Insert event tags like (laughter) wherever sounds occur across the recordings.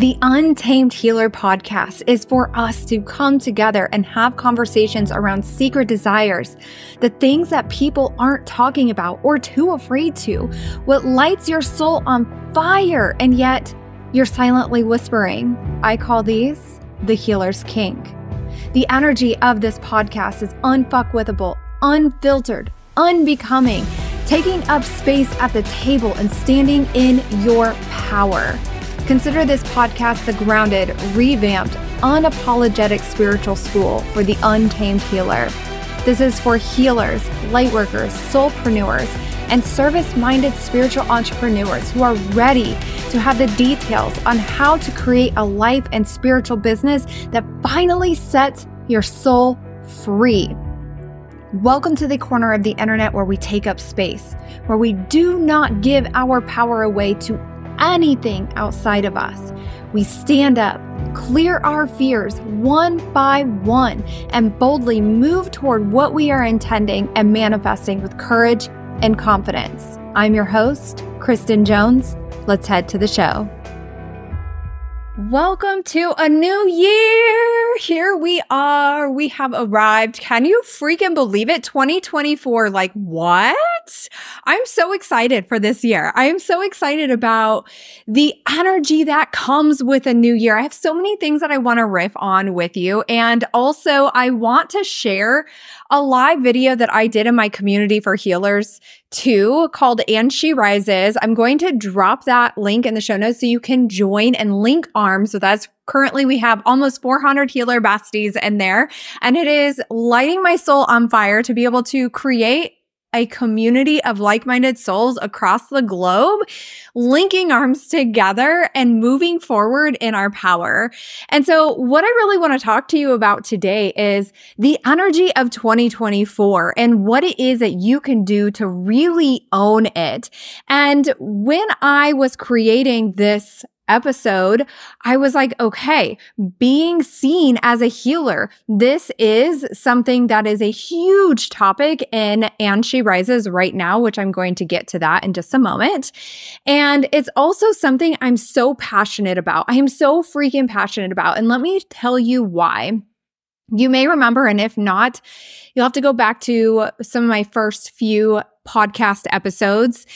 The Untamed Healer podcast is for us to come together and have conversations around secret desires, the things that people aren't talking about or too afraid to, what lights your soul on fire and yet you're silently whispering. I call these the healer's kink. The energy of this podcast is unfuckwithable, unfiltered, unbecoming, taking up space at the table and standing in your power. Consider this podcast the grounded, revamped, unapologetic spiritual school for the untamed healer. This is for healers, lightworkers, soulpreneurs, and service minded spiritual entrepreneurs who are ready to have the details on how to create a life and spiritual business that finally sets your soul free. Welcome to the corner of the internet where we take up space, where we do not give our power away to anything outside of us. We stand up, clear our fears one by one, and boldly move toward what we are intending and manifesting with courage and confidence. I'm your host, Kristen Jones. Let's head to the show. Welcome to a new year. Here we are. We have arrived. Can you freaking believe it? 2024. Like what? I'm so excited for this year. I am so excited about the energy that comes with a new year. I have so many things that I want to riff on with you. And also I want to share a live video that I did in my community for healers too called And She Rises. I'm going to drop that link in the show notes so you can join and link arms with us. Currently, we have almost 400 healer besties in there, and it is lighting my soul on fire to be able to create a community of like minded souls across the globe, linking arms together and moving forward in our power. And so, what I really want to talk to you about today is the energy of 2024 and what it is that you can do to really own it. And when I was creating this episode, I was like, okay, being seen as a healer. This is something that is a huge topic in And She Rises right now, which I'm going to get to that in just a moment. And it's also something I'm so passionate about. I am so freaking passionate about. And let me tell you why. You may remember, and if not, you'll have to go back to some of my first few podcast episodes.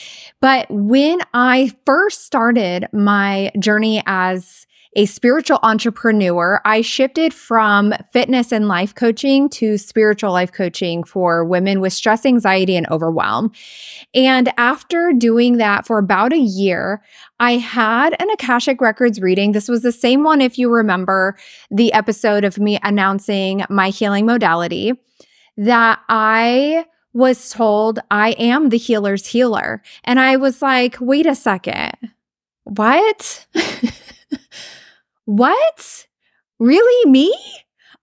But when I first started my journey as a spiritual entrepreneur, I shifted from fitness and life coaching to spiritual life coaching for women with stress, anxiety, and overwhelm. And after doing that for about a year, I had an Akashic Records reading. This was the same one, if you remember the episode of me announcing my healing modality, that I was told I am the healer's healer. And I was like, wait a second. What? (laughs) what? Really me?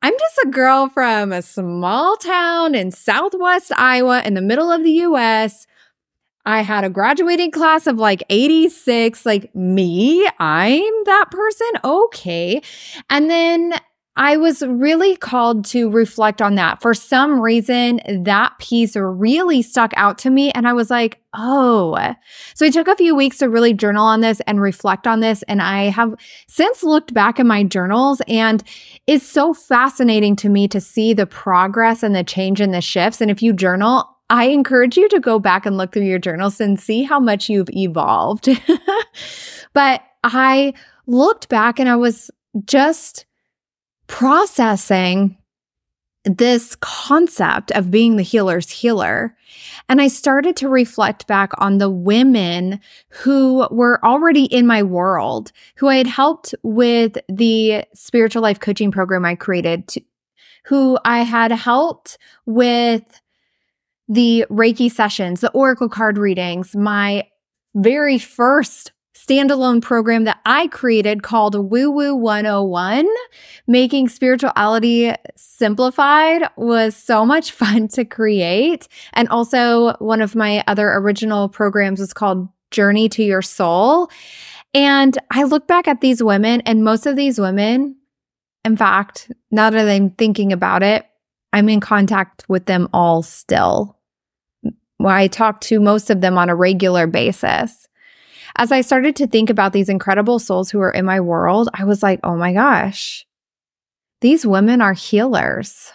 I'm just a girl from a small town in southwest Iowa in the middle of the US. I had a graduating class of like 86, like me, I'm that person. Okay. And then I was really called to reflect on that. For some reason, that piece really stuck out to me. And I was like, oh. So I took a few weeks to really journal on this and reflect on this. And I have since looked back in my journals, and it's so fascinating to me to see the progress and the change and the shifts. And if you journal, I encourage you to go back and look through your journals and see how much you've evolved. (laughs) but I looked back and I was just processing this concept of being the healer's healer. And I started to reflect back on the women who were already in my world, who I had helped with the spiritual life coaching program I created, to, who I had helped with the Reiki sessions, the Oracle card readings, my very first standalone program that I created called Woo Woo 101. Making spirituality simplified was so much (laughs) fun to create. And also, one of my other original programs was called Journey to Your Soul. And I look back at these women, and most of these women, in fact, now that I'm thinking about it, I'm in contact with them all still. I talk to most of them on a regular basis. As I started to think about these incredible souls who are in my world, I was like, oh my gosh, these women are healers.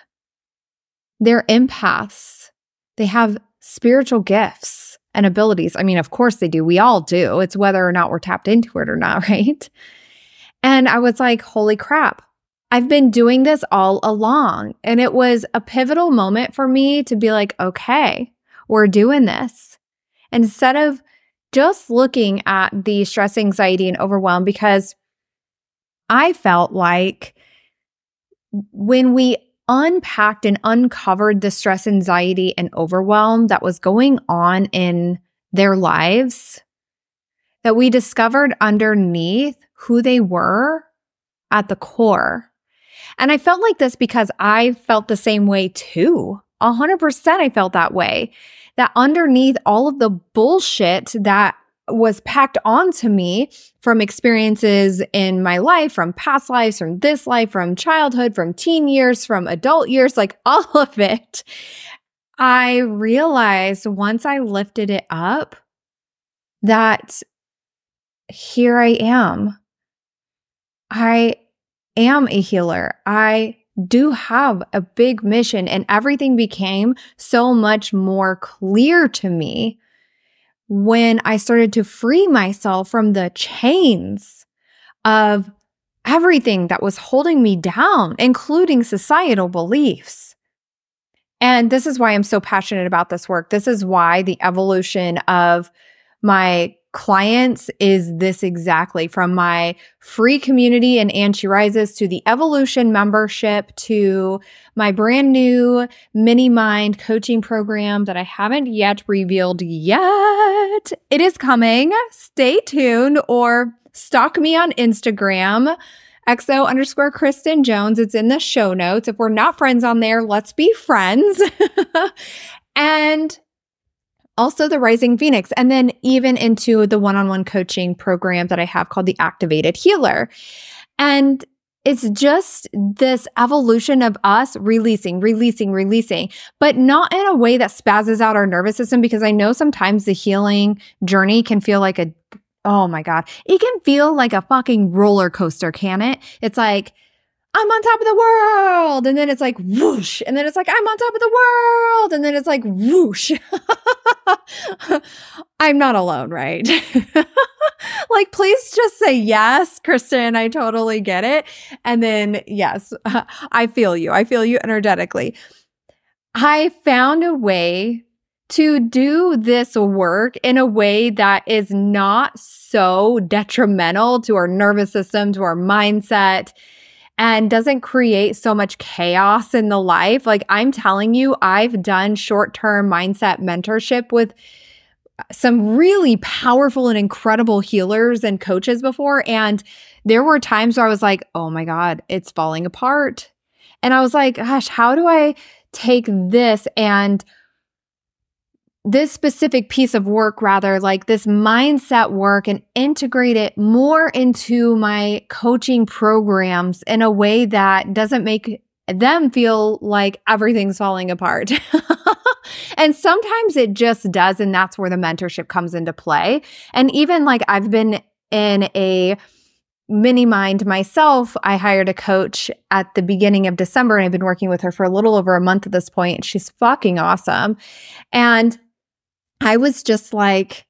They're empaths. They have spiritual gifts and abilities. I mean, of course they do. We all do. It's whether or not we're tapped into it or not, (laughs) right? And I was like, holy crap. I've been doing this all along. And it was a pivotal moment for me to be like, okay, we're doing this. Instead of just looking at the stress, anxiety, and overwhelm, because I felt like when we unpacked and uncovered the stress, anxiety, and overwhelm that was going on in their lives, that we discovered underneath who they were at the core. And I felt like this because I felt the same way too. A hundred percent, I felt that way. That underneath all of the bullshit that was packed onto me from experiences in my life, from past lives, from this life, from childhood, from teen years, from adult years, like (laughs) all of it. I realized once I lifted it up that here I am. I am a healer. I do have a big mission, and everything became so much more clear to me when I started to free myself from the chains of everything that was holding me down, including societal beliefs. And this is why I'm so passionate about this work. This is why the evolution of my clients is this exactly from my free community and she rises to the evolution membership to my brand new mini mind coaching program that I haven't yet revealed yet. It is coming. Stay tuned or stalk me on Instagram. XO underscore Kristen Jones. It's in the show notes. If we're not friends on there, let's be friends. (laughs) and also the Rising Phoenix, and then even into the one on one coaching program that I have called the Activated Healer. And it's just this evolution of us releasing, releasing, releasing, but not in a way that spazzes out our nervous system because I know sometimes the healing journey can feel like a, oh my God, it can feel like a fucking roller coaster, can it? It's like, I'm on top of the world. And then it's like whoosh. And then it's like, I'm on top of the world. And then it's like whoosh. (laughs) I'm not alone, right? (laughs) like, please just say yes, Kristen. I totally get it. And then, yes, (laughs) I feel you. I feel you energetically. I found a way to do this work in a way that is not so detrimental to our nervous system, to our mindset and doesn't create so much chaos in the life. Like I'm telling you, I've done short term mindset mentorship with some really powerful and incredible healers and coaches before. And there were times where I was like, oh my God, it's falling apart. And I was like, gosh, how do I take this and this specific piece of work, rather like this mindset work, and integrate it more into my coaching programs in a way that doesn't make them feel like everything's falling apart. (laughs) and sometimes it just does. And that's where the mentorship comes into play. And even like I've been in a mini mind myself, I hired a coach at the beginning of December and I've been working with her for a little over a month at this point. She's fucking awesome. And I was just like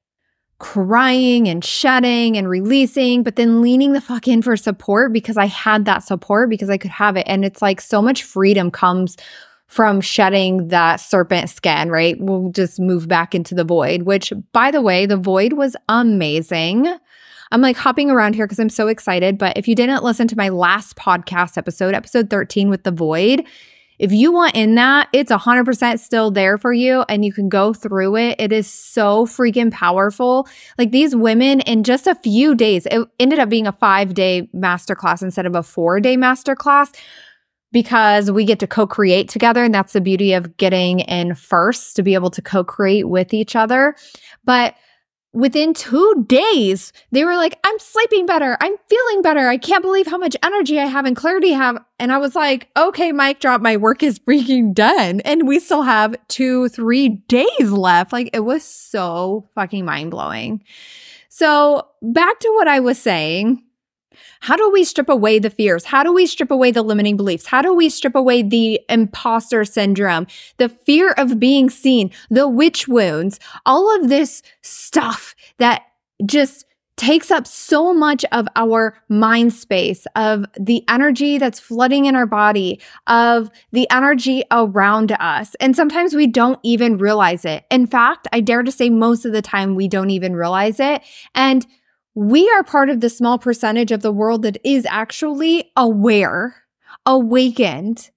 crying and shedding and releasing, but then leaning the fuck in for support because I had that support because I could have it. And it's like so much freedom comes from shedding that serpent skin, right? We'll just move back into the void, which by the way, the void was amazing. I'm like hopping around here because I'm so excited. But if you didn't listen to my last podcast episode, episode 13 with the void, if you want in that, it's 100% still there for you and you can go through it. It is so freaking powerful. Like these women in just a few days, it ended up being a five day masterclass instead of a four day masterclass because we get to co create together. And that's the beauty of getting in first to be able to co create with each other. But within two days, they were like, I'm sleeping better. I'm feeling better. I can't believe how much energy I have and clarity I have. And I was like, okay, mic drop. My work is (laughs) freaking done. And we still have two, three days left. Like it was so fucking mind blowing. So, back to what I was saying. How do we strip away the fears? How do we strip away the limiting beliefs? How do we strip away the imposter syndrome, the fear of being seen, the witch wounds, all of this stuff that just takes up so much of our mind space, of the energy that's flooding in our body, of the energy around us. And sometimes we don't even realize it. In fact, I dare to say most of the time we don't even realize it. And we are part of the small percentage of the world that is actually aware, awakened,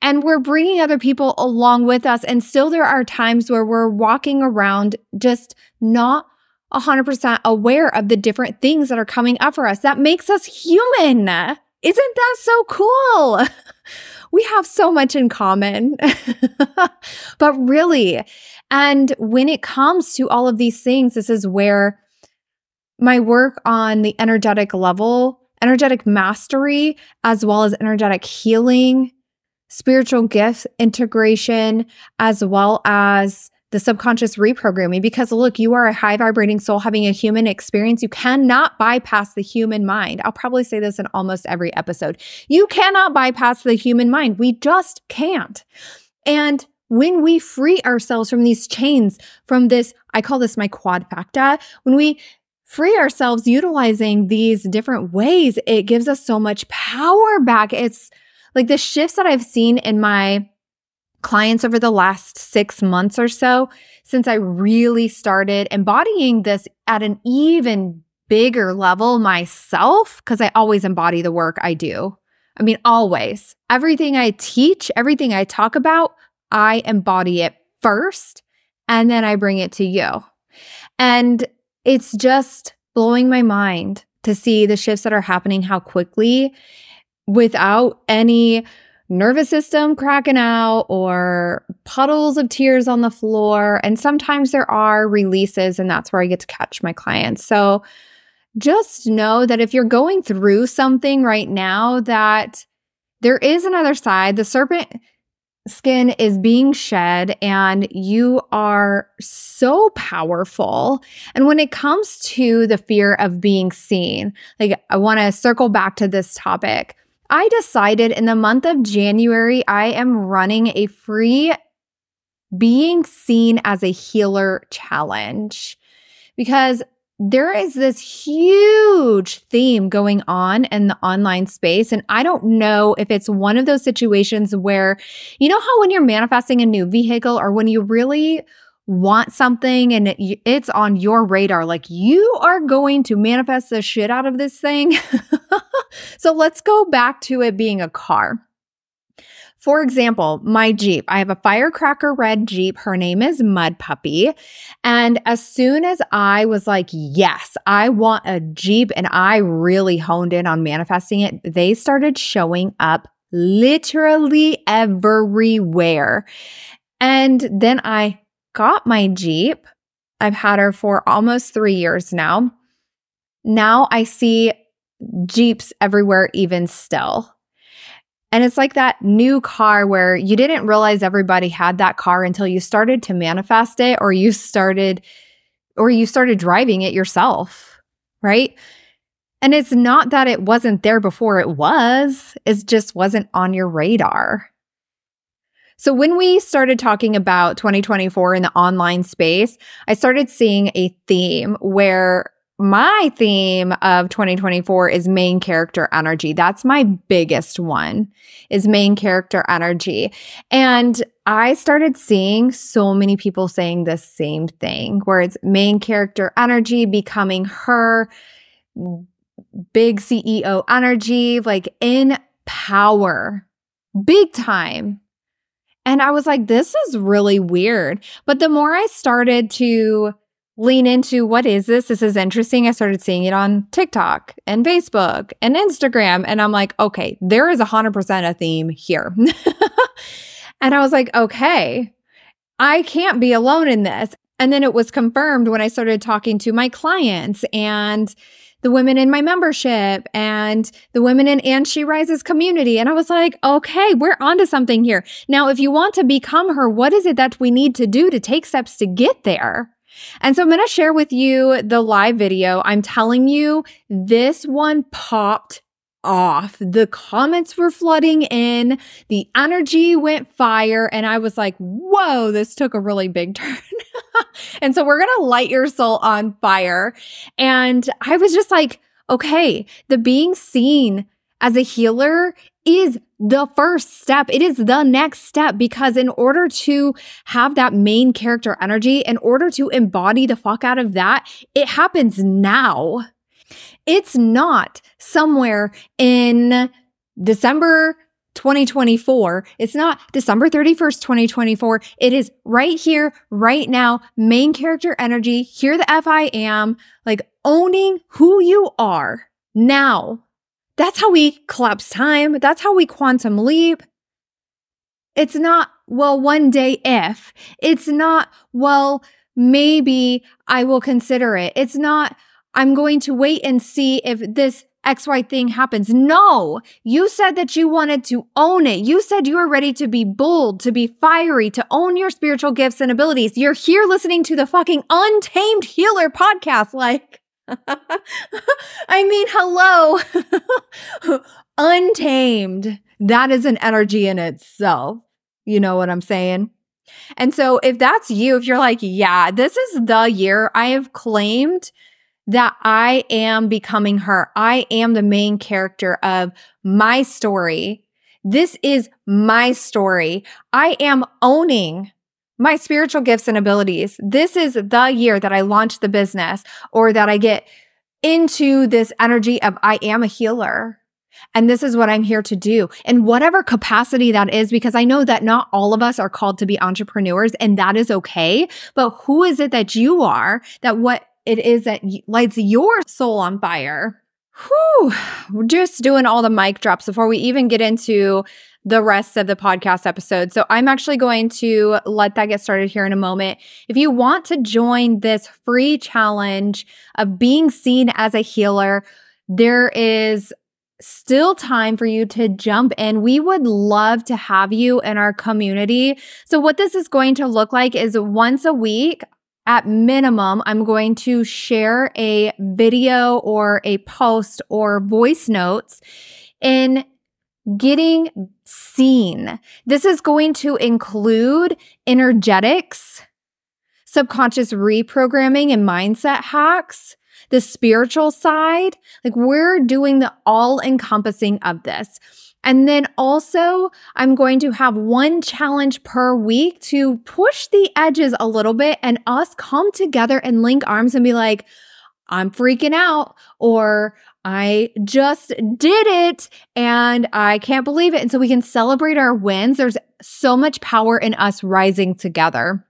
and we're bringing other people along with us. And still, there are times where we're walking around just not 100% aware of the different things that are coming up for us. That makes us human. Isn't that so cool? (laughs) we have so much in common. (laughs) but really, and when it comes to all of these things, this is where my work on the energetic level, energetic mastery, as well as energetic healing, spiritual gift integration, as well as the subconscious reprogramming because look, you are a high vibrating soul having a human experience. You cannot bypass the human mind. I'll probably say this in almost every episode. You cannot bypass the human mind. We just can't. And when we free ourselves from these chains, from this, I call this my quad facta, when we free ourselves utilizing these different ways, it gives us so much power back. It's like the shifts that I've seen in my clients over the last six months or so since I really started embodying this at an even bigger level myself, because I always embody the work I do. I mean, always. Everything I teach, everything I talk about, I embody it first and then I bring it to you. And it's just blowing my mind to see the shifts that are happening, how quickly without any nervous system cracking out or puddles of tears on the floor. And sometimes there are releases, and that's where I get to catch my clients. So just know that if you're going through something right now, that there is another side. The serpent skin is being shed and you are so powerful. And when it comes to the fear of being seen, like I want to circle back to this topic. I decided in the month of January, I am running a free being seen as a healer challenge because there is this huge theme going on in the online space. And I don't know if it's one of those situations where, you know, how when you're manifesting a new vehicle or when you really want something and it, it's on your radar, like you are going to manifest the shit out of this thing. (laughs) so let's go back to it being a car. For example, my Jeep, I have a firecracker red Jeep. Her name is Mud Puppy. And as soon as I was like, yes, I want a Jeep, and I really honed in on manifesting it, they started showing up literally everywhere. And then I got my Jeep. I've had her for almost three years now. Now I see Jeeps everywhere, even still. And it's like that new car where you didn't realize everybody had that car until you started to manifest it or you started or you started driving it yourself, right? And it's not that it wasn't there before it was, it just wasn't on your radar. So when we started talking about 2024 in the online space, I started seeing a theme where my theme of 2024 is main character energy. That's my biggest one is main character energy. And I started seeing so many people saying the same thing where it's main character energy becoming her big CEO energy, like in power, big time. And I was like, this is really weird. But the more I started to lean into what is this? This is interesting. I started seeing it on TikTok and Facebook and Instagram. And I'm like, okay, there is 100% a theme here. (laughs) and I was like, okay, I can't be alone in this. And then it was confirmed when I started talking to my clients and the women in my membership and the women in And She Rises community. And I was like, okay, we're onto something here. Now, if you want to become her, what is it that we need to do to take steps to get there? And so I'm going to share with you the live video. I'm telling you, this one popped off. The comments were flooding in, the energy went fire, and I was like, whoa, this took a really big (laughs) turn. and so we're going to light your soul on fire. And I was just like, okay, the being seen as a healer is the first step. It is the next step because in order to have that main character energy, in order to embody the fuck out of that, it happens now. It's not somewhere in December 2024. It's not December 31st, 2024. It is right here, right now, main character energy. Here the F I am, like owning who you are now. That's how we collapse time. That's how we quantum leap. It's not, well, one day if. It's not, well, maybe I will consider it. It's not, I'm going to wait and see if this XY thing happens. No, you said that you wanted to own it. You said you were ready to be bold, to be fiery, to own your spiritual gifts and abilities. You're here listening to the fucking Untamed Healer podcast. Like, (laughs) I mean, hello. (laughs) Untamed. That is an energy in itself. You know what I'm saying? And so if that's you, if you're like, yeah, this is the year I have claimed that I am becoming her. I am the main character of my story. This is my story. I am owning my spiritual gifts and abilities. This is the year that I launch the business or that I get into this energy of I am a healer. And this is what I'm here to do in whatever capacity that is, because I know that not all of us are called to be entrepreneurs and that is okay. But who is it that you are that what it is that lights your soul on fire. Whew, we're just doing all the mic drops before we even get into the rest of the podcast episode. So I'm actually going to let that get started here in a moment. If you want to join this free challenge of being seen as a healer, there is still time for you to jump in. We would love to have you in our community. So what this is going to look like is once a week, at minimum, I'm going to share a video or a post or voice notes in getting seen. This is going to include energetics, subconscious reprogramming and mindset hacks, the spiritual side. Like we're doing the all encompassing of this. And then also, I'm going to have one challenge per week to push the edges a little bit and us come together and link arms and be like, I'm freaking out, or I just did it and I can't believe it. And so we can celebrate our wins. There's so much power in us rising together.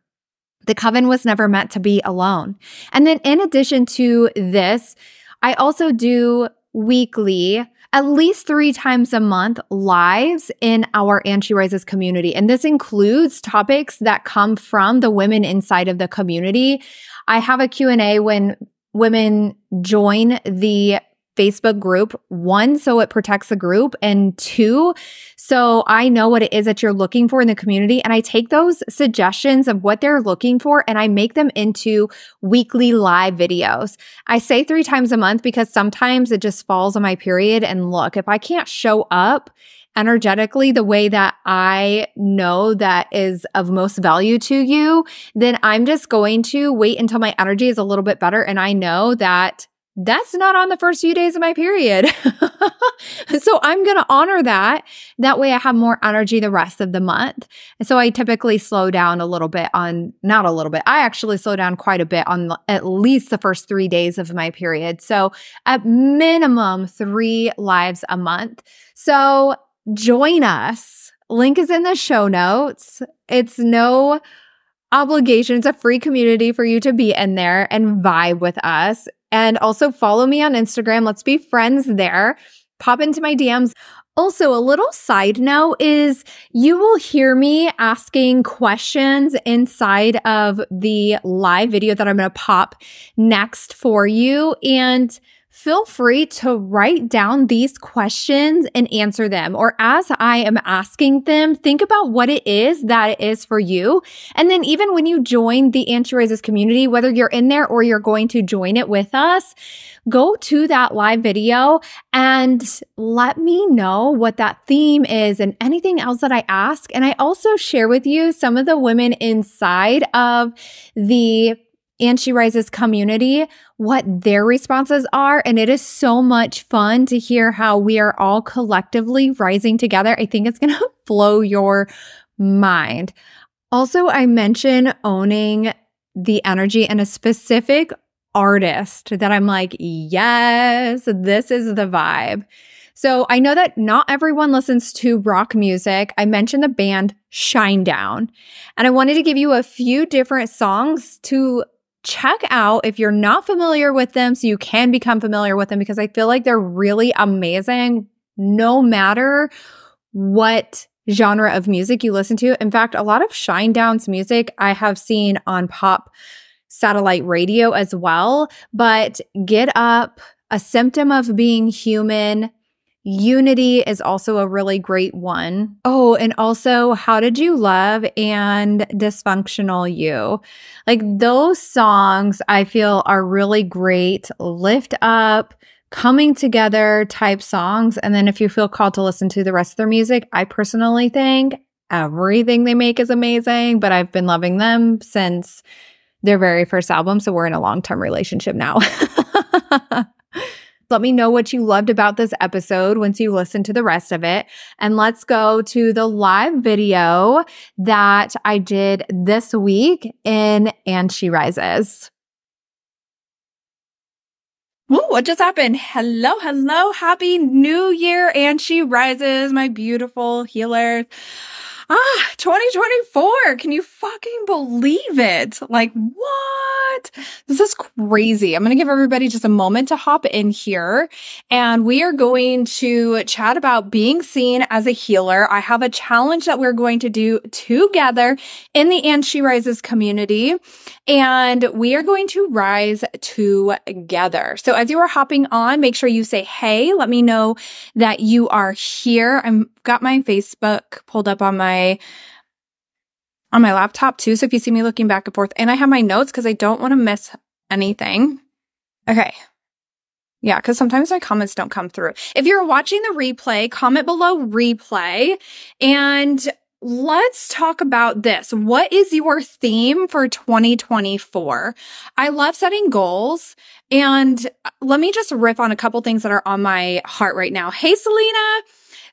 The coven was never meant to be alone. And then, in addition to this, I also do weekly at least three times a month lives in our She Rises community. And this includes topics that come from the women inside of the community. I have a Q&A when women join the Facebook group. One, so it protects the group. And two, so I know what it is that you're looking for in the community. And I take those suggestions of what they're looking for and I make them into weekly live videos. I say three times a month because sometimes it just falls on my period. And look, if I can't show up, energetically the way that I know that is of most value to you, then I'm just going to wait until my energy is a little bit better and I know that that's not on the first few days of my period. (laughs) so I'm going to honor that. That way I have more energy the rest of the month. And so I typically slow down a little bit on, not a little bit, I actually slow down quite a bit on at least the first three days of my period. So at minimum three lives a month. So join us. Link is in the show notes. It's no obligation. It's a free community for you to be in there and vibe with us. And also follow me on Instagram. Let's be friends there. Pop into my DMs. Also, a little side note is you will hear me asking questions inside of the live video that I'm going to pop next for you. And feel free to write down these questions and answer them. Or as I am asking them, think about what it is that it is for you. And then even when you join the She community, whether you're in there or you're going to join it with us, go to that live video and let me know what that theme is and anything else that I ask. And I also share with you some of the women inside of the and She Rises community, what their responses are. And it is so much fun to hear how we are all collectively rising together. I think it's going (laughs) to blow your mind. Also, I mentioned owning the energy and a specific artist that I'm like, yes, this is the vibe. So I know that not everyone listens to rock music. I mentioned the band Shinedown, and I wanted to give you a few different songs to check out if you're not familiar with them so you can become familiar with them because I feel like they're really amazing no matter what genre of music you listen to. In fact, a lot of Shinedown's music I have seen on pop satellite radio as well, but Get Up, A Symptom of Being Human, Unity is also a really great one. Oh, and also How Did You Love and Dysfunctional You. Like those songs I feel are really great lift up, coming together type songs. And then if you feel called to listen to the rest of their music, I personally think everything they make is amazing, but I've been loving them since their very first album. So we're in a long term relationship now. (laughs) Let me know what you loved about this episode once you listen to the rest of it. And let's go to the live video that I did this week in And She Rises. Ooh, what just happened? Hello, hello, happy new year. And she rises, my beautiful healers. Ah, 2024. Can you fucking believe it? Like, what? This is crazy. I'm going to give everybody just a moment to hop in here and we are going to chat about being seen as a healer. I have a challenge that we're going to do together in the And She Rises community and we are going to rise together. So as you are hopping on, make sure you say, Hey, let me know that you are here. I'm got my Facebook pulled up on my on my laptop too. So if you see me looking back and forth and I have my notes because I don't want to miss anything. Okay. Yeah, because sometimes my comments don't come through. If you're watching the replay, comment below replay and let's talk about this. What is your theme for 2024? I love setting goals and uh, let me just riff on a couple things that are on my heart right now. Hey, Selena.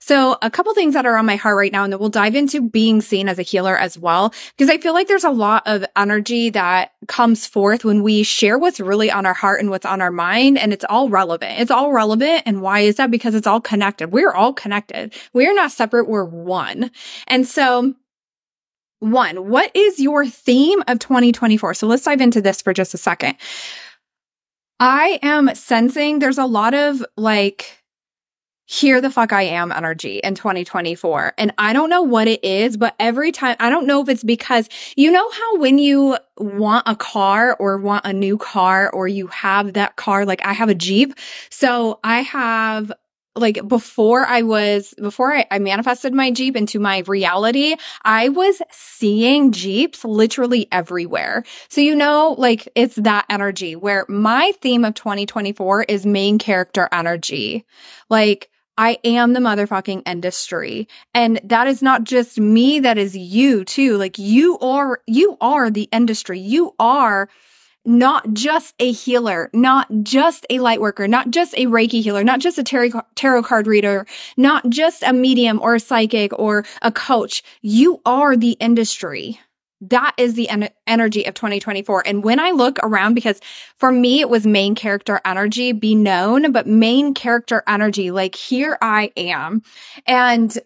So a couple things that are on my heart right now, and then we'll dive into being seen as a healer as well, because I feel like there's a lot of energy that comes forth when we share what's really on our heart and what's on our mind. And it's all relevant. It's all relevant. And why is that? Because it's all connected. We're all connected. We're not separate. We're one. And so one, what is your theme of 2024? So let's dive into this for just a second. I am sensing there's a lot of like, here the fuck I am energy in 2024. And I don't know what it is, but every time, I don't know if it's because you know how when you want a car or want a new car or you have that car, like I have a Jeep. So I have like before I was, before I, I, manifested my Jeep into my reality, I was seeing Jeeps literally everywhere. So, you know, like it's that energy where my theme of 2024 is main character energy. Like, I am the motherfucking industry. And that is not just me. That is you too. Like you are, you are the industry. You are not just a healer, not just a light worker, not just a Reiki healer, not just a tarot card reader, not just a medium or a psychic or a coach. You are the industry. That is the en- energy of 2024. And when I look around, because for me, it was main character energy, be known, but main character energy, like here I am. And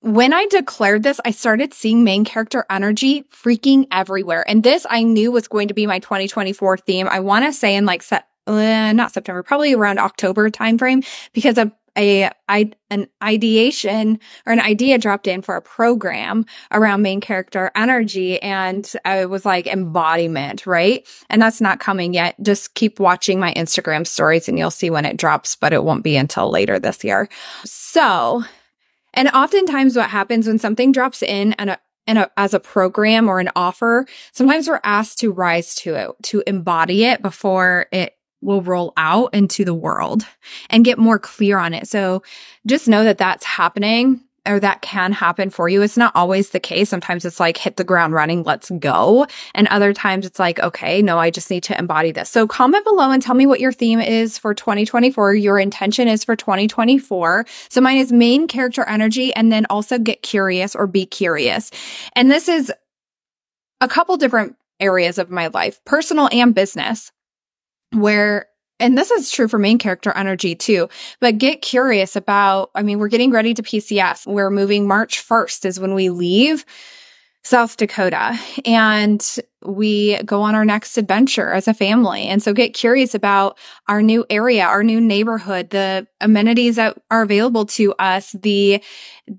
when I declared this, I started seeing main character energy freaking everywhere. And this I knew was going to be my 2024 theme. I want to say in like set, uh, not September, probably around October timeframe because of a, I, an ideation or an idea dropped in for a program around main character energy. And I was like embodiment, right? And that's not coming yet. Just keep watching my Instagram stories and you'll see when it drops, but it won't be until later this year. So, and oftentimes what happens when something drops in and a, and as a program or an offer, sometimes we're asked to rise to it, to embody it before it will roll out into the world and get more clear on it. So just know that that's happening or that can happen for you. It's not always the case. Sometimes it's like hit the ground running, let's go. And other times it's like, okay, no, I just need to embody this. So comment below and tell me what your theme is for 2024. Your intention is for 2024. So mine is main character energy and then also get curious or be curious. And this is a couple different areas of my life, personal and business where and this is true for main character energy too, but get curious about, I mean, we're getting ready to PCS. We're moving March 1st is when we leave South Dakota and we go on our next adventure as a family. And so get curious about our new area, our new neighborhood, the amenities that are available to us, the,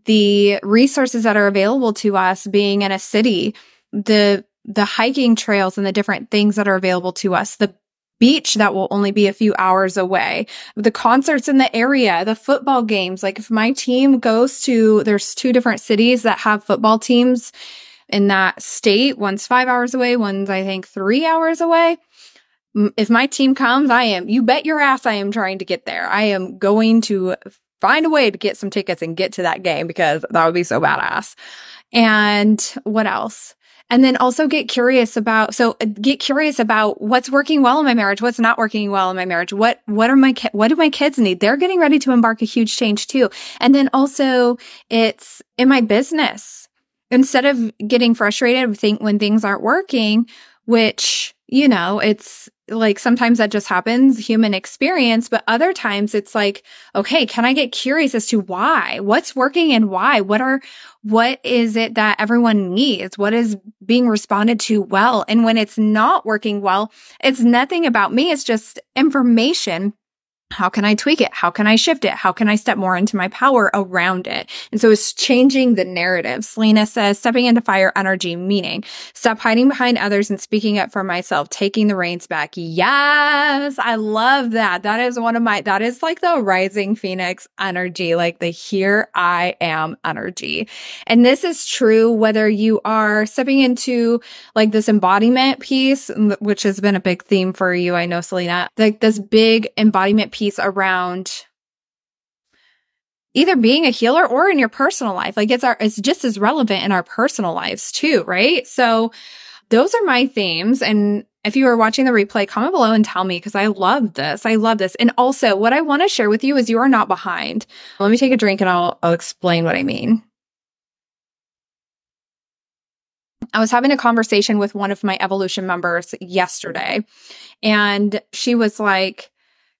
the resources that are available to us being in a city, the, the hiking trails and the different things that are available to us, the beach that will only be a few hours away, the concerts in the area, the football games. Like if my team goes to, there's two different cities that have football teams in that state. One's five hours away. One's, I think, three hours away. If my team comes, I am, you bet your ass I am trying to get there. I am going to find a way to get some tickets and get to that game because that would be so badass. And what else? And then also get curious about, so uh, get curious about what's working well in my marriage, what's not working well in my marriage. What, what are my, what do my kids need? They're getting ready to embark a huge change too. And then also it's in my business. Instead of getting frustrated think when things aren't working, which, you know, it's, like sometimes that just happens, human experience, but other times it's like, okay, can I get curious as to why? What's working and why? What are, what is it that everyone needs? What is being responded to well? And when it's not working well, it's nothing about me. It's just information how can I tweak it? How can I shift it? How can I step more into my power around it? And so it's changing the narrative. Selena says, stepping into fire energy, meaning stop hiding behind others and speaking up for myself, taking the reins back. Yes. I love that. That is one of my, that is like the rising phoenix energy, like the here I am energy. And this is true whether you are stepping into like this embodiment piece, which has been a big theme for you. I know, Selena, like this big embodiment piece around either being a healer or in your personal life. Like it's our, it's just as relevant in our personal lives too, right? So those are my themes. And if you are watching the replay, comment below and tell me because I love this. I love this. And also what I want to share with you is you are not behind. Let me take a drink and I'll, I'll explain what I mean. I was having a conversation with one of my evolution members yesterday and she was like,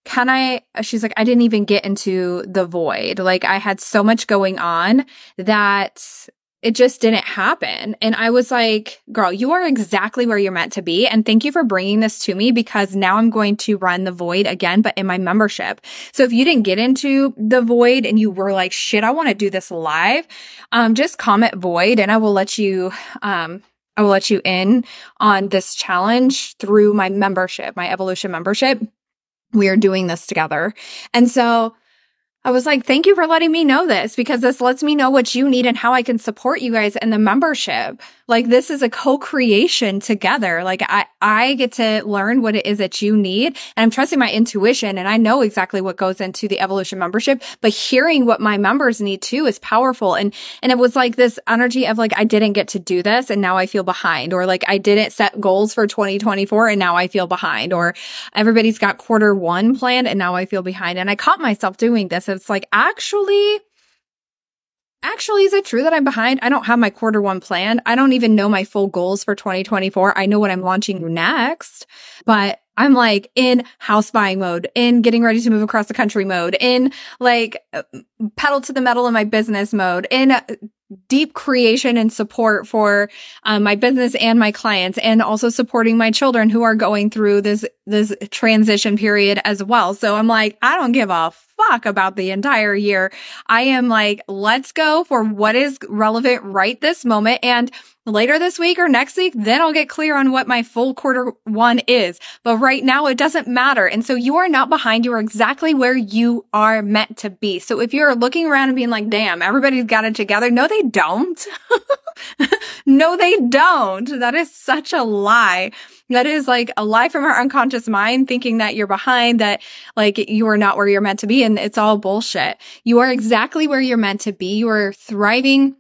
can I, she's like, I didn't even get into the void. Like I had so much going on that it just didn't happen. And I was like, girl, you are exactly where you're meant to be. And thank you for bringing this to me because now I'm going to run the void again, but in my membership. So if you didn't get into the void and you were like, shit, I want to do this live, um, just comment void and I will let you, um, I will let you in on this challenge through my membership, my evolution membership we are doing this together. And so I was like, thank you for letting me know this because this lets me know what you need and how I can support you guys in the membership. Like this is a co-creation together. Like I, I get to learn what it is that you need and I'm trusting my intuition and I know exactly what goes into the evolution membership, but hearing what my members need too is powerful. And, and it was like this energy of like, I didn't get to do this and now I feel behind or like I didn't set goals for 2024 and now I feel behind or everybody's got quarter one planned and now I feel behind. And I caught myself doing this. It's like, actually, actually, is it true that I'm behind? I don't have my quarter one planned. I don't even know my full goals for 2024. I know what I'm launching next, but I'm like in house buying mode, in getting ready to move across the country mode, in like pedal to the metal in my business mode, in deep creation and support for um, my business and my clients and also supporting my children who are going through this this transition period as well so i'm like i don't give a fuck about the entire year. I am like, let's go for what is relevant right this moment. And later this week or next week, then I'll get clear on what my full quarter one is. But right now it doesn't matter. And so you are not behind. You are exactly where you are meant to be. So if you're looking around and being like, damn, everybody's got it together. No, they don't. (laughs) no, they don't. That is such a lie. That is like a lie from our unconscious mind thinking that you're behind, that like you are not where you're meant to be. And it's all bullshit. You are exactly where you're meant to be. You are thriving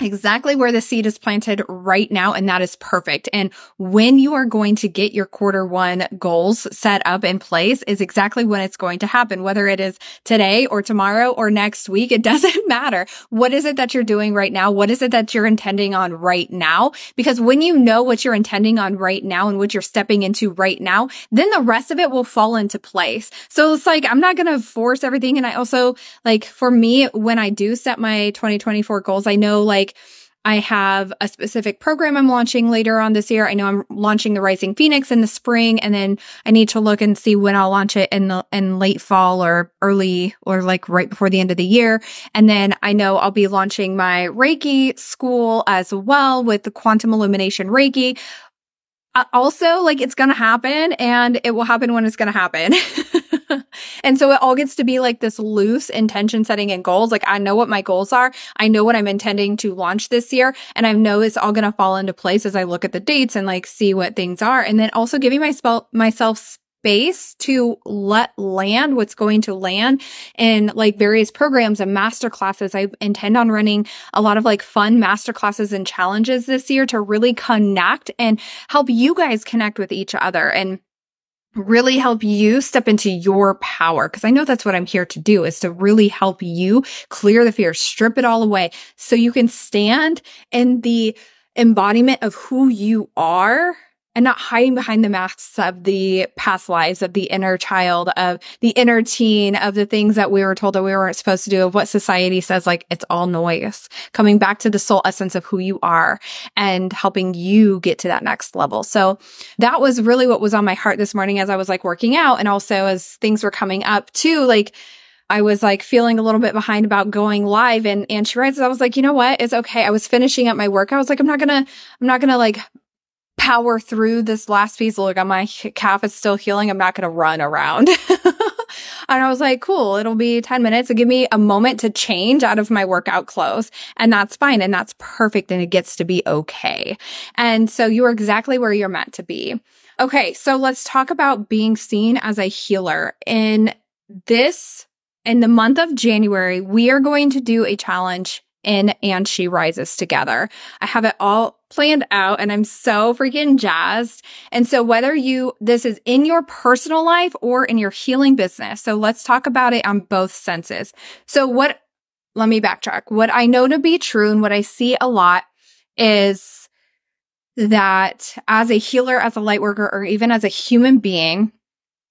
exactly where the seed is planted right now. And that is perfect. And when you are going to get your quarter one goals set up in place is exactly when it's going to happen, whether it is today or tomorrow or next week. It (laughs) doesn't matter. What is it that you're doing right now? What is it that you're intending on right now? Because when you know what you're intending on right now and what you're stepping into right now, then the rest of it will fall into place. So it's like, I'm not going to force everything. And I also like for me, when I do set my 2024 goals, I know like like I have a specific program I'm launching later on this year. I know I'm launching the Rising Phoenix in the spring and then I need to look and see when I'll launch it in the in late fall or early or like right before the end of the year. And then I know I'll be launching my Reiki school as well with the quantum illumination Reiki. Uh, also, like it's going to happen and it will happen when it's going to happen. (laughs) (laughs) and so it all gets to be like this loose intention setting and goals. Like I know what my goals are. I know what I'm intending to launch this year. And I know it's all going to fall into place as I look at the dates and like see what things are. And then also giving my spell, myself space to let land what's going to land in like various programs and master classes. I intend on running a lot of like fun master classes and challenges this year to really connect and help you guys connect with each other. And really help you step into your power. Cause I know that's what I'm here to do is to really help you clear the fear, strip it all away so you can stand in the embodiment of who you are and not hiding behind the masks of the past lives of the inner child, of the inner teen, of the things that we were told that we weren't supposed to do, of what society says, like it's all noise. Coming back to the soul essence of who you are and helping you get to that next level. So that was really what was on my heart this morning as I was like working out and also as things were coming up too, like, I was like feeling a little bit behind about going live and, and she writes, I was like, you know what? It's okay. I was finishing up my work. I was like, I'm not gonna, I'm not gonna like power through this last piece. Look, my calf is still healing. I'm not going to run around. (laughs) and I was like, cool. It'll be 10 minutes. It'll give me a moment to change out of my workout clothes. And that's fine. And that's perfect. And it gets to be okay. And so you are exactly where you're meant to be. Okay. So let's talk about being seen as a healer in this, in the month of January, we are going to do a challenge in And She Rises together. I have it all planned out and I'm so freaking jazzed. And so whether you, this is in your personal life or in your healing business. So let's talk about it on both senses. So what, let me backtrack. What I know to be true and what I see a lot is that as a healer, as a light worker, or even as a human being,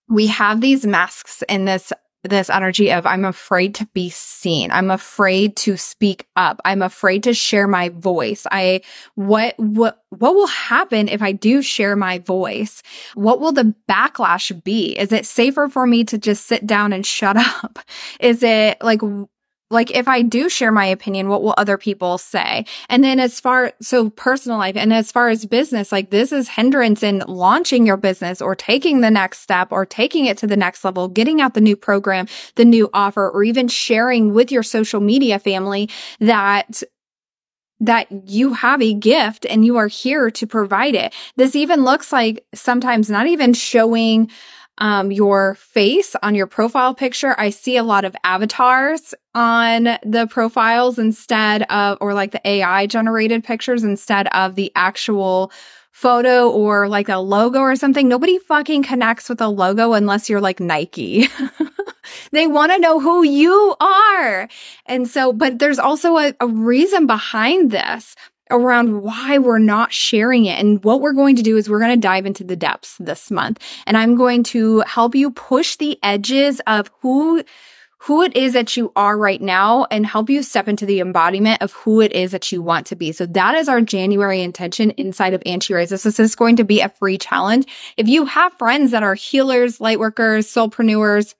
we have these masks in this this energy of I'm afraid to be seen. I'm afraid to speak up. I'm afraid to share my voice. I, what, what, what will happen if I do share my voice? What will the backlash be? Is it safer for me to just sit down and shut (laughs) up? Is it like, like if I do share my opinion, what will other people say? And then as far, so personal life and as far as business, like this is hindrance in launching your business or taking the next step or taking it to the next level, getting out the new program, the new offer, or even sharing with your social media family that that you have a gift and you are here to provide it. This even looks like sometimes not even showing um, your face on your profile picture. I see a lot of avatars on the profiles instead of, or like the AI generated pictures instead of the actual photo or like a logo or something. Nobody fucking connects with a logo unless you're like Nike. (laughs) they want to know who you are. And so, but there's also a, a reason behind this around why we're not sharing it. And what we're going to do is we're going to dive into the depths this month. And I'm going to help you push the edges of who who it is that you are right now and help you step into the embodiment of who it is that you want to be. So that is our January intention inside of Rises. This is going to be a free challenge. If you have friends that are healers, light workers, soulpreneurs,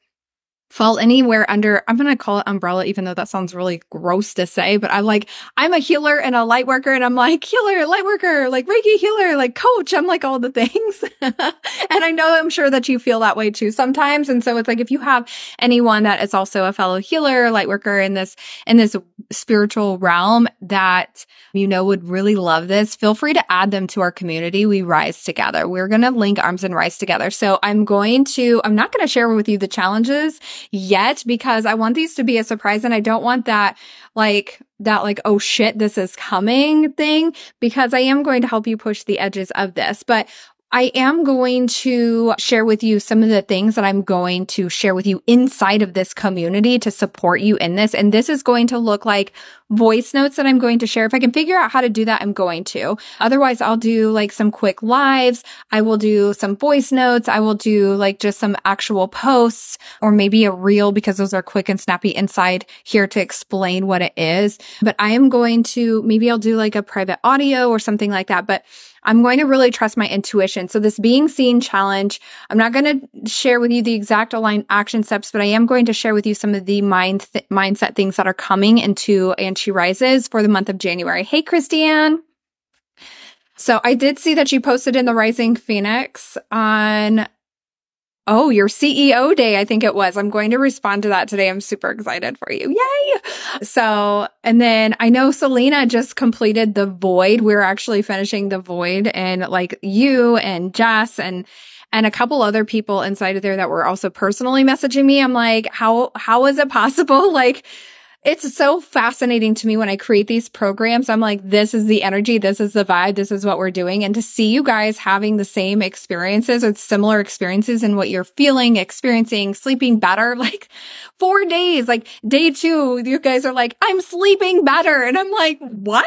fall anywhere under i'm going to call it umbrella even though that sounds really gross to say but i'm like i'm a healer and a light worker and i'm like healer light worker like reiki healer like coach i'm like all the things. (laughs) And i know i'm sure that you feel that way too sometimes and so it's like if you have anyone that is also a fellow healer light worker in this in this spiritual realm that you know would really love this feel free to add them to our community we rise together we're going to link arms and rise together so i'm going to i'm not going to share with you the challenges yet because I want these to be a surprise and I don't want that like that like oh shit this is coming thing because I am going to help you push the edges of this. But I am going to share with you some of the things that I'm going to share with you inside of this community to support you in this. And this is going to look like voice notes that I'm going to share. If I can figure out how to do that, I'm going to. Otherwise, I'll do like some quick lives. I will do some voice notes. I will do like just some actual posts or maybe a reel because those are quick and snappy inside here to explain what it is. But I am going to, maybe I'll do like a private audio or something like that. But I'm going to really trust my intuition. So this being seen challenge, I'm not going to share with you the exact aligned action steps, but I am going to share with you some of the mind th- mindset things that are coming into And She Rises for the month of January. Hey, Christiane. So I did see that you posted in the Rising Phoenix on Oh, your CEO day, I think it was. I'm going to respond to that today. I'm super excited for you. Yay. So, and then I know Selena just completed the void. We are actually finishing the void and like you and Jess and and a couple other people inside of there that were also personally messaging me. I'm like, how, how is it possible? (laughs) Like, it's so fascinating to me when I create these programs. I'm like, this is the energy. This is the vibe. This is what we're doing. And to see you guys having the same experiences or similar experiences in what you're feeling, experiencing, sleeping better, (laughs) like four days, like day two, you guys are like, I'm sleeping better. And I'm like, what?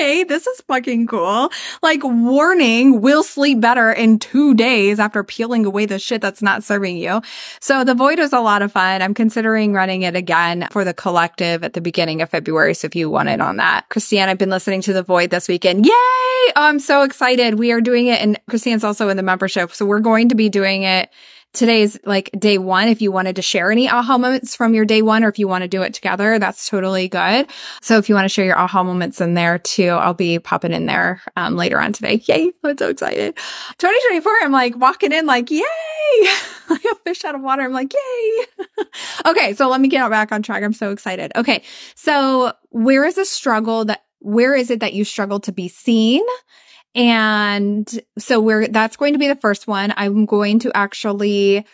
Okay, this is fucking cool. Like, warning, will sleep better in two days after peeling away the shit that's not serving you. So the void was a lot of fun. I'm considering running it again for the collective at the beginning of February. So if you want it on that, Christiane, I've been listening to the void this weekend. Yay! Oh, I'm so excited. We are doing it. And Christiane's also in the membership. So we're going to be doing it today's like day one. If you wanted to share any aha moments from your day one, or if you want to do it together, that's totally good. So if you want to share your aha moments in there too, I'll be popping in there um, later on today. (laughs) Yay. I'm so excited. 2024. I'm like walking in like, yay, (laughs) like a fish out of water. I'm like, yay. (laughs) okay. So let me get back on track. I'm so excited. Okay. So where is a struggle that where is it that you struggle to be seen? And so we're, that's going to be the first one. I'm going to actually,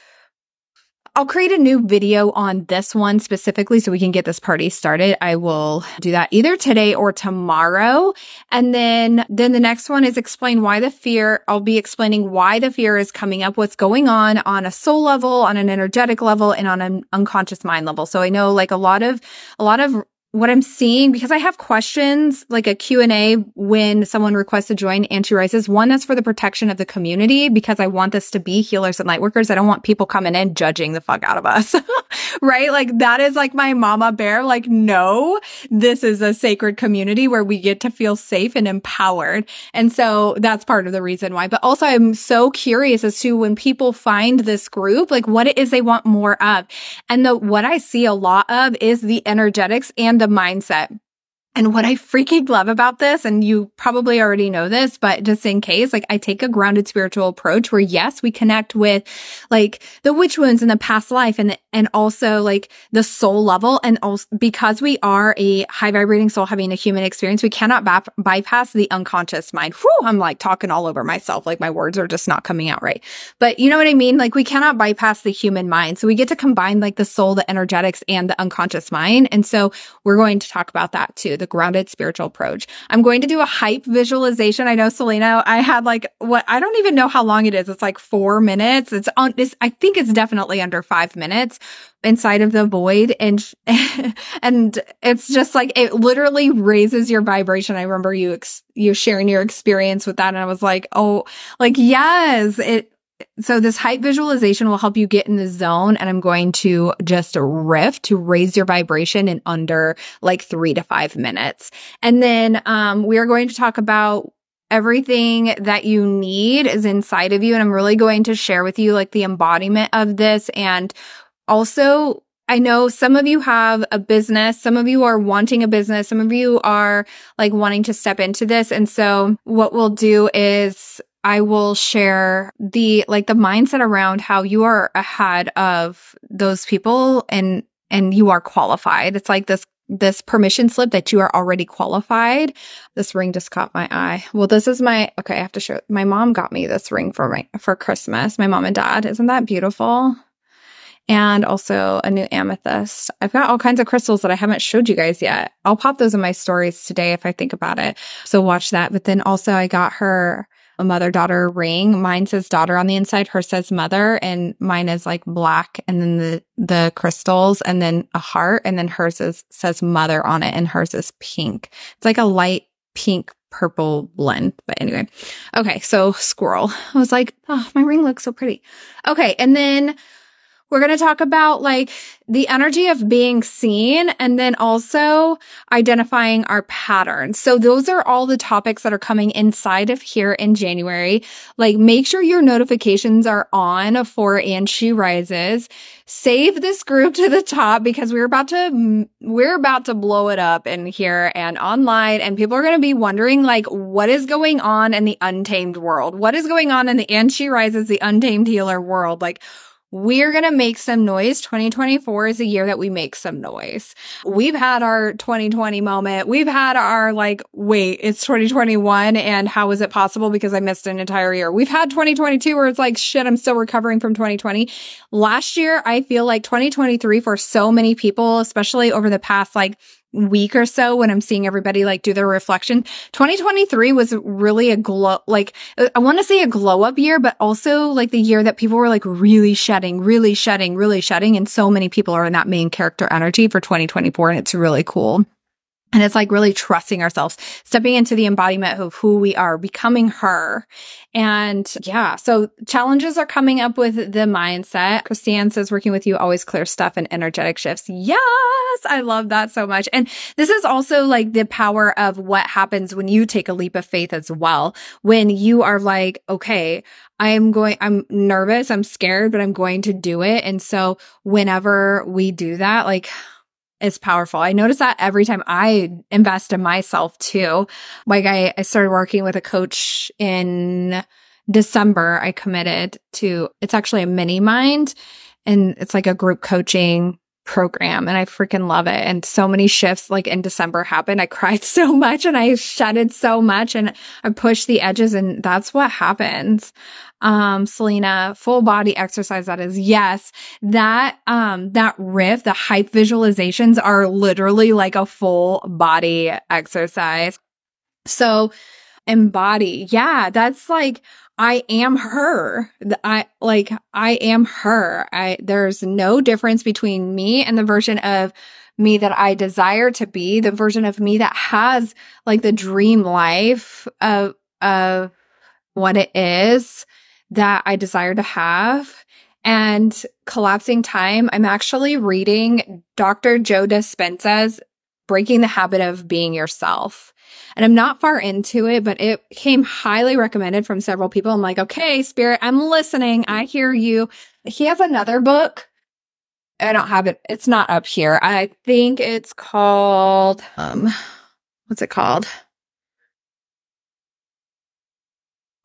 I'll create a new video on this one specifically so we can get this party started. I will do that either today or tomorrow. And then, then the next one is explain why the fear, I'll be explaining why the fear is coming up, what's going on on a soul level, on an energetic level, and on an unconscious mind level. So I know like a lot of, a lot of what I'm seeing, because I have questions like a Q&A when someone requests to join And She Rises. One that's for the protection of the community because I want this to be healers and light workers. I don't want people coming in judging the fuck out of us. (laughs) right? Like that is like my mama bear. Like, no, this is a sacred community where we get to feel safe and empowered. And so that's part of the reason why. But also I'm so curious as to when people find this group, like what it is they want more of. And the, what I see a lot of is the energetics and the mindset. And what I freaking love about this, and you probably already know this, but just in case, like I take a grounded spiritual approach where yes, we connect with like the witch wounds in the past life and, and also like the soul level. And also because we are a high vibrating soul having a human experience, we cannot bypass the unconscious mind. Whew, I'm like talking all over myself. Like my words are just not coming out right. But you know what I mean? Like we cannot bypass the human mind. So we get to combine like the soul, the energetics and the unconscious mind. And so we're going to talk about that too. The the grounded spiritual approach. I'm going to do a hype visualization. I know Selena, I had like what I don't even know how long it is. It's like four minutes. It's on this. I think it's definitely under five minutes inside of the void. And, (laughs) and it's just like, it literally raises your vibration. I remember you, ex- you sharing your experience with that. And I was like, Oh, like, yes, it, so this hype visualization will help you get in the zone and I'm going to just riff to raise your vibration in under like three to five minutes. And then, um, we are going to talk about everything that you need is inside of you. And I'm really going to share with you like the embodiment of this and also, I know some of you have a business. Some of you are wanting a business. Some of you are like wanting to step into this. And so what we'll do is I will share the like the mindset around how you are ahead of those people and and you are qualified. It's like this this permission slip that you are already qualified. This ring just caught my eye. Well, this is my okay, I have to show my mom got me this ring for my for Christmas. My mom and dad. Isn't that beautiful? And also a new amethyst. I've got all kinds of crystals that I haven't showed you guys yet. I'll pop those in my stories today if I think about it. So watch that. But then also I got her a mother daughter ring. Mine says daughter on the inside. Hers says mother and mine is like black and then the, the crystals and then a heart and then hers is, says mother on it and hers is pink. It's like a light pink purple blend. But anyway. Okay. So squirrel. I was like, oh, my ring looks so pretty. Okay. And then we're going to talk about like the energy of being seen and then also identifying our patterns. So those are all the topics that are coming inside of here in January. Like make sure your notifications are on for And She Rises. Save this group to the top because we're about to, we're about to blow it up in here and online and people are going to be wondering like what is going on in the untamed world? What is going on in the And She Rises, the untamed healer world? Like, we're going to make some noise. 2024 is a year that we make some noise. We've had our 2020 moment. We've had our like, wait, it's 2021 and how is it possible because I missed an entire year? We've had 2022 where it's like, shit, I'm still recovering from 2020. Last year, I feel like 2023 for so many people, especially over the past like week or so when I'm seeing everybody like do their reflection. 2023 was really a glow, like uh, I want to say a glow up year, but also like the year that people were like really shedding, really shedding, really shedding. And so many people are in that main character energy for 2024. And it's really cool. And it's like really trusting ourselves, stepping into the embodiment of who we are, becoming her. And yeah, so challenges are coming up with the mindset. Christiane says working with you always clear stuff and energetic shifts. Yes, I love that so much. And this is also like the power of what happens when you take a leap of faith as well. When you are like, okay, I'm going, I'm nervous, I'm scared, but I'm going to do it. And so whenever we do that, like, is powerful. I notice that every time I invest in myself too. Like I, I started working with a coach in December. I committed to, it's actually a mini mind and it's like a group coaching program and I freaking love it. And so many shifts like in December happened. I (laughs) cried so much and I shedded so much and I pushed the edges and that's what happens um, Selena, full body exercise. That is yes. That, um, that riff, the hype visualizations are literally like a full body exercise. So embody. Yeah. That's like, I am her. I like, I am her. I, there's no difference between me and the version of me that I desire to be, the version of me that has like the dream life of, of what it is that I desire to have. And collapsing time, I'm actually reading Dr. Joe Dispenza's Breaking the Habit of Being Yourself. And I'm not far into it, but it came highly recommended from several people. I'm like, okay, spirit, I'm listening. I hear you. He has another book. I don't have it. It's not up here. I think it's called, um, what's it called?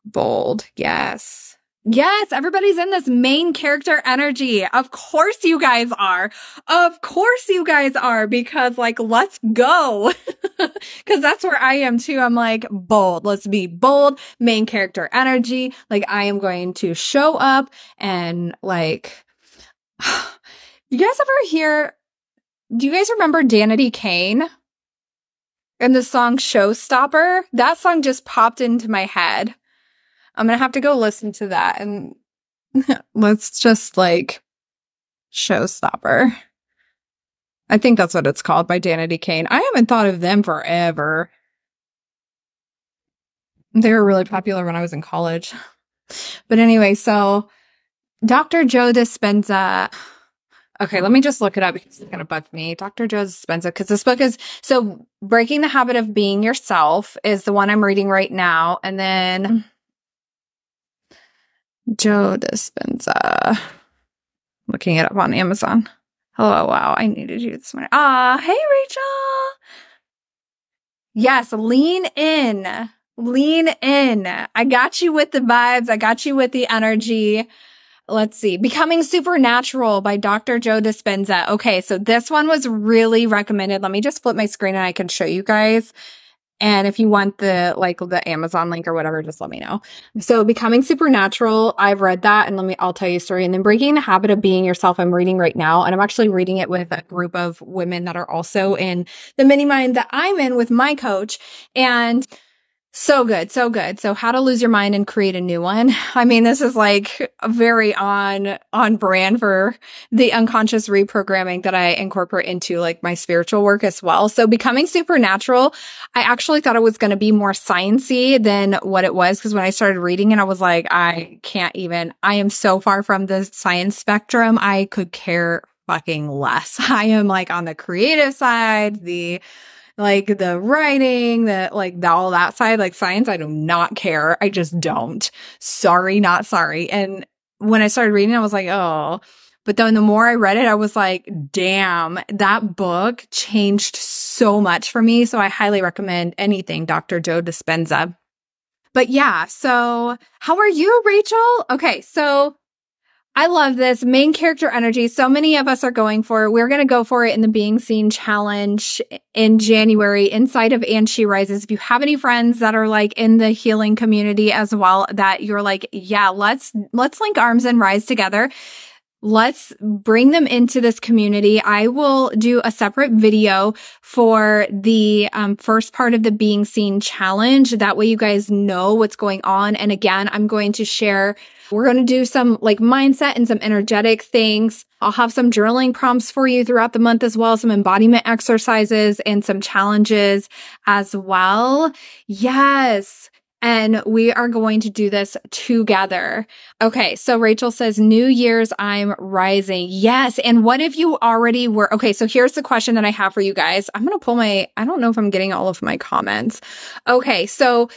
Bold. Yes. Yes, everybody's in this main character energy. Of course you guys are. Of course you guys are because like, let's go. (laughs) Cause that's where I am too. I'm like bold. Let's be bold, main character energy. Like I am going to show up and like, (sighs) you guys ever hear, do you guys remember Danity Kane? And the song Showstopper? That song just popped into my head. I'm gonna have to go listen to that and (laughs) let's just like showstopper. I think that's what it's called by Danity Kane. I haven't thought of them forever. They were really popular when I was in college. (sighs) But anyway, so Dr. Joe Dispenza. Okay, let me just look it up because it's gonna bug me. Dr. Joe Dispenza, because this book is so breaking the habit of being yourself is the one I'm reading right now. And then mm. Joe Dispenza. looking it up on Amazon. Oh, wow. I needed you this morning. Ah, hey, Rachel. Yes, lean in. Lean in. I got you with the vibes. I got you with the energy. Let's see. Becoming Supernatural by Dr. Joe Dispenza. Okay. So this one was really recommended. Let me just flip my screen and I can show you guys. And if you want the, like the Amazon link or whatever, just let me know. So becoming supernatural, I've read that and let me, I'll tell you a story. And then breaking the habit of being yourself, I'm reading right now. And I'm actually reading it with a group of women that are also in the mini mind that I'm in with my coach. And so good. So good. So how to lose your mind and create a new one. (laughs) I mean, this is like very on, on brand for the unconscious reprogramming that I incorporate into like my spiritual work as well. So becoming supernatural, I actually thought it was going to be more sciency than what it was. Cause when I started reading it, I was like, I can't even, I am so far from the science spectrum. I could care fucking less. (laughs) I am like on the creative side, the like the writing, that like the, all that side, like science, I do not care. I just don't. Sorry, not sorry. And when I started reading, I was like, oh. But then the more I read it, I was like, damn, that book changed so much for me. So I highly recommend anything Dr. Joe Dispenza. But yeah, so how are you, Rachel? Okay, so I love this main character energy. So many of us are going for it. We're going to go for it in the Being Seen Challenge in January inside of And She Rises. If you have any friends that are like in the healing community as well, that you're like, yeah, let's, let's link arms and rise together. Let's bring them into this community. I will do a separate video for the um, first part of the Being Seen Challenge. That way you guys know what's going on. And again, I'm going to share we're going to do some like mindset and some energetic things. I'll have some journaling prompts for you throughout the month as well, some embodiment exercises and some challenges as well. Yes. And we are going to do this together. Okay. So Rachel says, New Year's, I'm rising. Yes. And what if you already were? Okay. So here's the question that I have for you guys. I'm going to pull my, I don't know if I'm getting all of my comments. Okay. So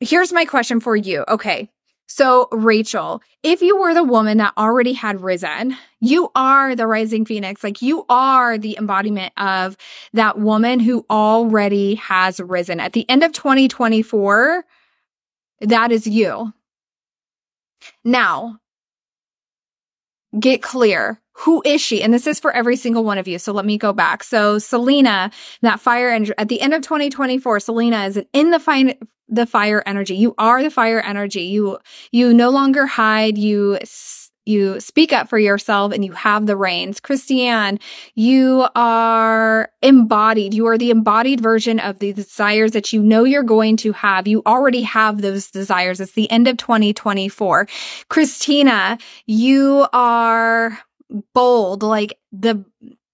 here's my question for you. Okay. So, Rachel, if you were the woman that already had risen, you are the rising phoenix. Like you are the embodiment of that woman who already has risen. At the end of 2024, that is you. Now, get clear. Who is she? And this is for every single one of you. So let me go back. So Selena, that fire and at the end of 2024, Selena is in the fine, the fire energy. You are the fire energy. You, you no longer hide. You, you speak up for yourself and you have the reins. Christiane, you are embodied. You are the embodied version of the desires that you know you're going to have. You already have those desires. It's the end of 2024. Christina, you are bold, like the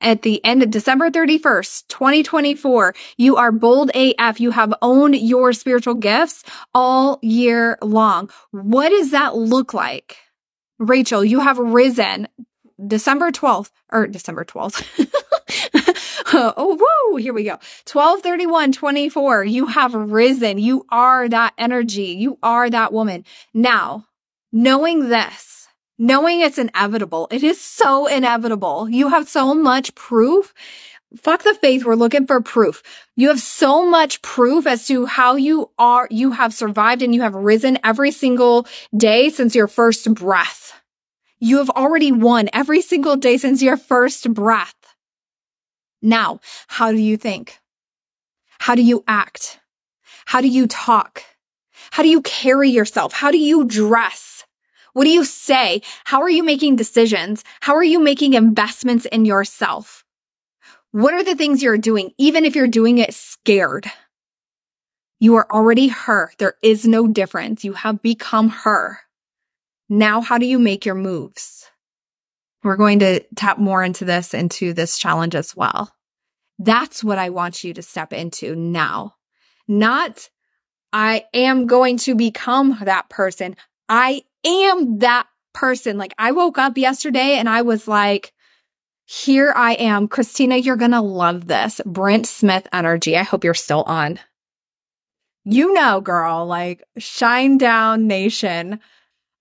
at the end of December 31st, 2024, you are bold AF. You have owned your spiritual gifts all year long. What does that look like? Rachel, you have risen December 12th or December 12th. (laughs) oh, whoa, here we go. 12 31 24. You have risen. You are that energy. You are that woman. Now, knowing this, knowing it's inevitable. It is so inevitable. You have so much proof. Fuck the faith. We're looking for proof. You have so much proof as to how you are, you have survived and you have risen every single day since your first breath. You have already won every single day since your first breath. Now, how do you think? How do you act? How do you talk? How do you carry yourself? How do you dress? What do you say? How are you making decisions? How are you making investments in yourself? What are the things you're doing, even if you're doing it scared? You are already her. There is no difference. You have become her. Now, how do you make your moves? We're going to tap more into this, into this challenge as well. That's what I want you to step into now. Not, I am going to become that person. I am that person. Like I woke up yesterday and I was like, here I am. Christina, you're going to love this. Brent Smith energy. I hope you're still on. You know, girl, like Shinedown Nation.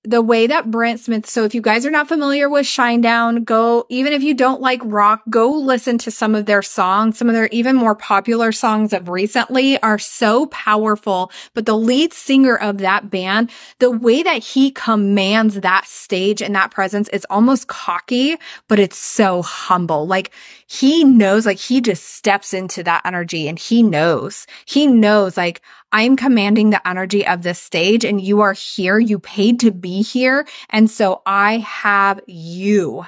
The way that Brent Smith, so if you guys are not familiar with Shinedown, go, even if you don't like rock, go listen to some of their songs. Some of their even more popular songs of recently are so powerful. But the lead singer of that band, the way that he commands that stage and that presence is almost cocky, but it's so humble. Like he knows, like he just steps into that energy and he knows, he knows like, I'm commanding the energy of this stage and you are here. You paid to be here. And so I have you.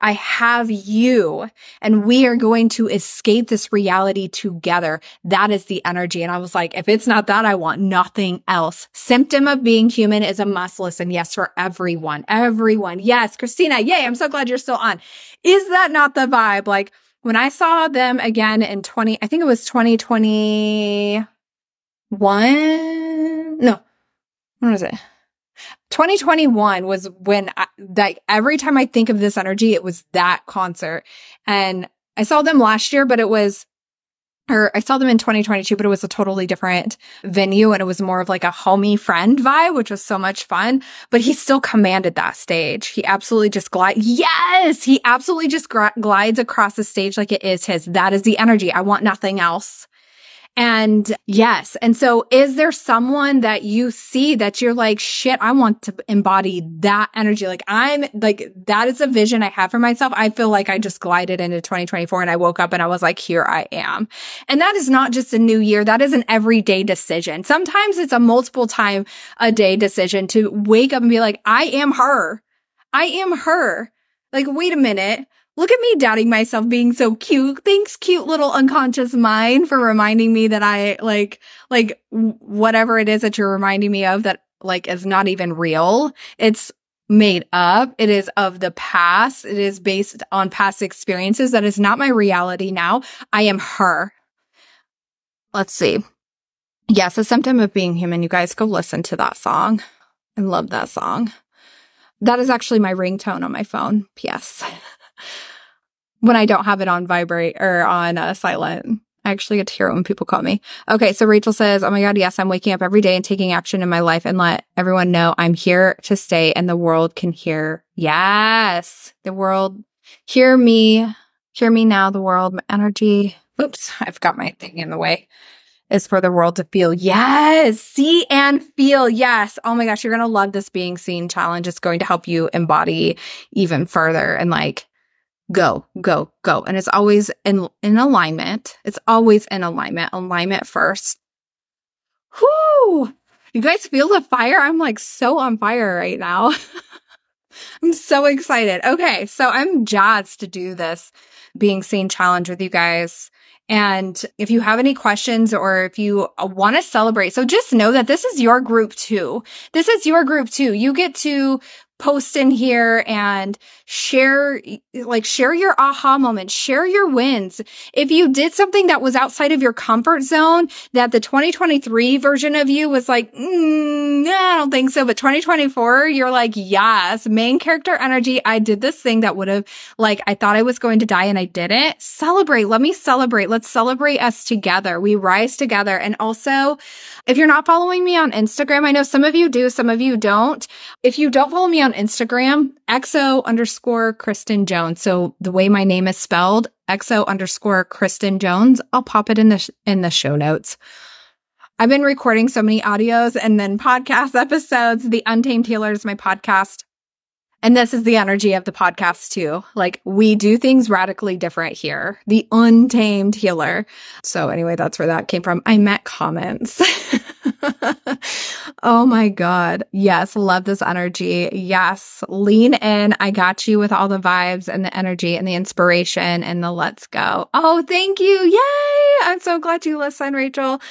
I have you and we are going to escape this reality together. That is the energy. And I was like, if it's not that, I want nothing else. Symptom of being human is a must listen. Yes, for everyone, everyone. Yes, Christina. Yay. I'm so glad you're still on. Is that not the vibe? Like when I saw them again in 20, I think it was 2020 one, no, what was it? 2021 was when I, like every time I think of this energy, it was that concert. And I saw them last year, but it was, or I saw them in 2022, but it was a totally different venue and it was more of like a homie friend vibe, which was so much fun. But he still commanded that stage. He absolutely just glides. Yes, he absolutely just glides across the stage like it is his. That is the energy. I want nothing else. And yes. And so is there someone that you see that you're like, shit, I want to embody that energy? Like I'm like, that is a vision I have for myself. I feel like I just glided into 2024 and I woke up and I was like, here I am. And that is not just a new year. That is an everyday decision. Sometimes it's a multiple time a day decision to wake up and be like, I am her. I am her. Like, wait a minute. Look at me doubting myself being so cute. Thanks, cute little unconscious mind for reminding me that I like, like whatever it is that you're reminding me of that like is not even real. It's made up. It is of the past. It is based on past experiences. That is not my reality now. I am her. Let's see. Yes, a symptom of being human. You guys go listen to that song. I love that song. That is actually my ringtone on my phone. P.S. when I don't have it on vibrate or on uh, silent. I actually get to hear it when people call me. Okay. So Rachel says, Oh my God. Yes. I'm waking up every day and taking action in my life and let everyone know I'm here to stay and the world can hear. Yes. The world hear me, hear me now. The world, my energy. Oops. I've got my thing in the way is for the world to feel. Yes. See and feel. Yes. Oh my gosh. You're going to love this being seen challenge. It's going to help you embody even further and like go, go, go. And it's always in, in alignment. It's always in alignment, alignment first. Whoo! You guys feel the fire? I'm like so on fire right now. (laughs) I'm so excited. Okay. So I'm jazzed to do this being seen challenge with you guys. And if you have any questions or if you uh, want to celebrate, so just know that this is your group too. This is your group too. You get to post in here and share, like share your aha moment, share your wins. If you did something that was outside of your comfort zone, that the 2023 version of you was like, mm, I don't think so. But 2024, you're like, yes, main character energy. I did this thing that would have like, I thought I was going to die and I didn't. Celebrate. Let me celebrate. Let's celebrate us together. We rise together. And also, if you're not following me on Instagram, I know some of you do, some of you don't. If you don't follow me on Instagram, exo underscore Kristen Jones. So the way my name is spelled, exo underscore Kristen Jones. I'll pop it in the, sh- in the show notes. I've been recording so many audios and then podcast episodes. The Untamed Healer is my podcast. And this is the energy of the podcast too. Like we do things radically different here. The untamed healer. So anyway, that's where that came from. I met comments. (laughs) oh my God. Yes. Love this energy. Yes. Lean in. I got you with all the vibes and the energy and the inspiration and the let's go. Oh, thank you. Yay. I'm so glad you listened, Rachel.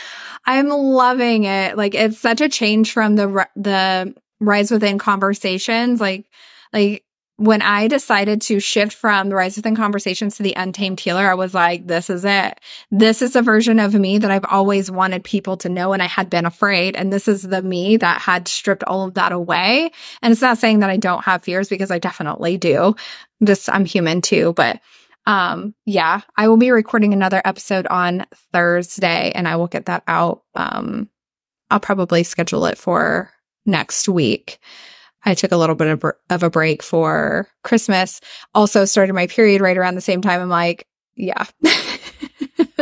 I'm loving it. Like it's such a change from the, the rise within conversations. Like, like when I decided to shift from the Rise Within Conversations to the Untamed Healer, I was like, this is it. This is a version of me that I've always wanted people to know and I had been afraid. And this is the me that had stripped all of that away. And it's not saying that I don't have fears because I definitely do. Just I'm human too, but um yeah, I will be recording another episode on Thursday and I will get that out. Um I'll probably schedule it for next week. I took a little bit of, a break for Christmas. Also started my period right around the same time. I'm like, yeah, (laughs)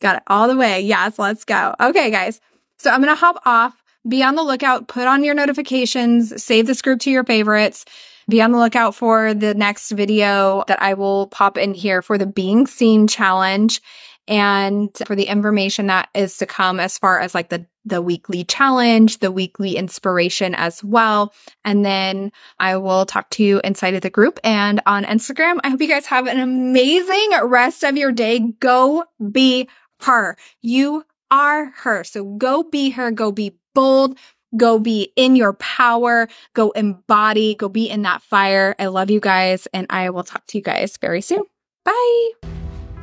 got it all the way. Yes, let's go. Okay, guys. So I'm going to hop off. Be on the lookout. Put on your notifications. Save this group to your favorites. Be on the lookout for the next video that I will pop in here for the being seen challenge and for the information that is to come as far as like the the weekly challenge, the weekly inspiration as well. And then I will talk to you inside of the group and on Instagram. I hope you guys have an amazing rest of your day. Go be her. You are her. So go be her. Go be bold. Go be in your power. Go embody. Go be in that fire. I love you guys and I will talk to you guys very soon. Bye.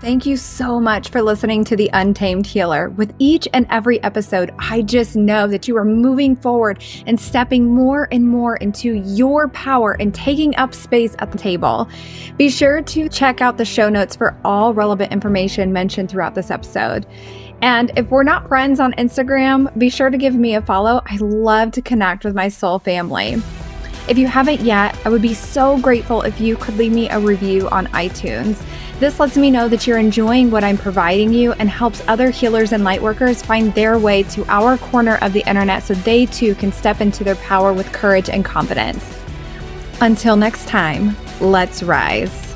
Thank you so much for listening to The Untamed Healer. With each and every episode, I just know that you are moving forward and stepping more and more into your power and taking up space at the table. Be sure to check out the show notes for all relevant information mentioned throughout this episode. And if we're not friends on Instagram, be sure to give me a follow. I love to connect with my soul family. If you haven't yet, I would be so grateful if you could leave me a review on iTunes. This lets me know that you're enjoying what I'm providing you and helps other healers and lightworkers find their way to our corner of the internet so they too can step into their power with courage and confidence. Until next time, let's rise.